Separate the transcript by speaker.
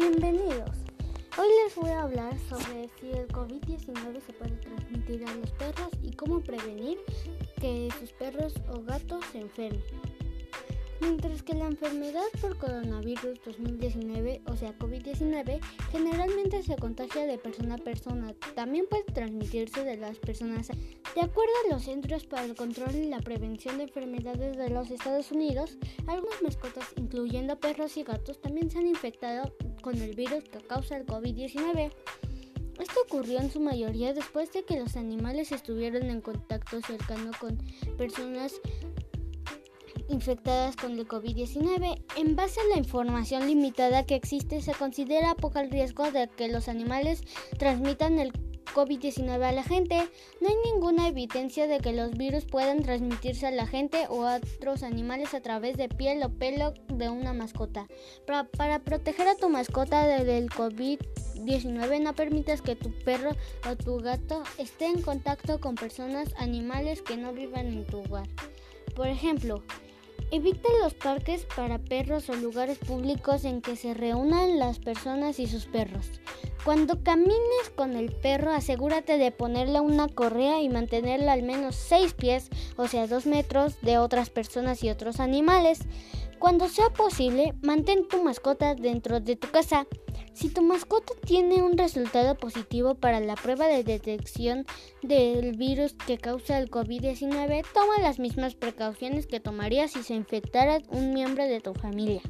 Speaker 1: Bienvenidos. Hoy les voy a hablar sobre si el COVID-19 se puede transmitir a los perros y cómo prevenir que sus perros o gatos se enfermen. Mientras que la enfermedad por coronavirus 2019, o sea COVID-19, generalmente se contagia de persona a persona, también puede transmitirse de las personas. De acuerdo a los Centros para el Control y la Prevención de Enfermedades de los Estados Unidos, algunas mascotas, incluyendo perros y gatos, también se han infectado con el virus que causa el COVID-19. Esto ocurrió en su mayoría después de que los animales estuvieron en contacto cercano con personas infectadas con el COVID-19. En base a la información limitada que existe, se considera poco el riesgo de que los animales transmitan el COVID-19 a la gente. No hay ninguna evidencia de que los virus puedan transmitirse a la gente o a otros animales a través de piel o pelo de una mascota. Para, proteger a tu mascota del COVID-19 no permitas que tu perro o tu gato esté en contacto con personas, animales que no vivan en tu hogar. Por ejemplo, Evita los parques para perros o lugares públicos en que se reúnan las personas y sus perros. Cuando camines con el perro, asegúrate de ponerle una correa y mantenerla al menos 6 pies, o sea 2 metros, de otras personas y otros animales. Cuando sea posible, mantén tu mascota dentro de tu casa. Si tu mascota tiene un resultado positivo para la prueba de detección del virus que causa el COVID-19, toma las mismas precauciones que tomarías si se infectara un miembro de tu familia.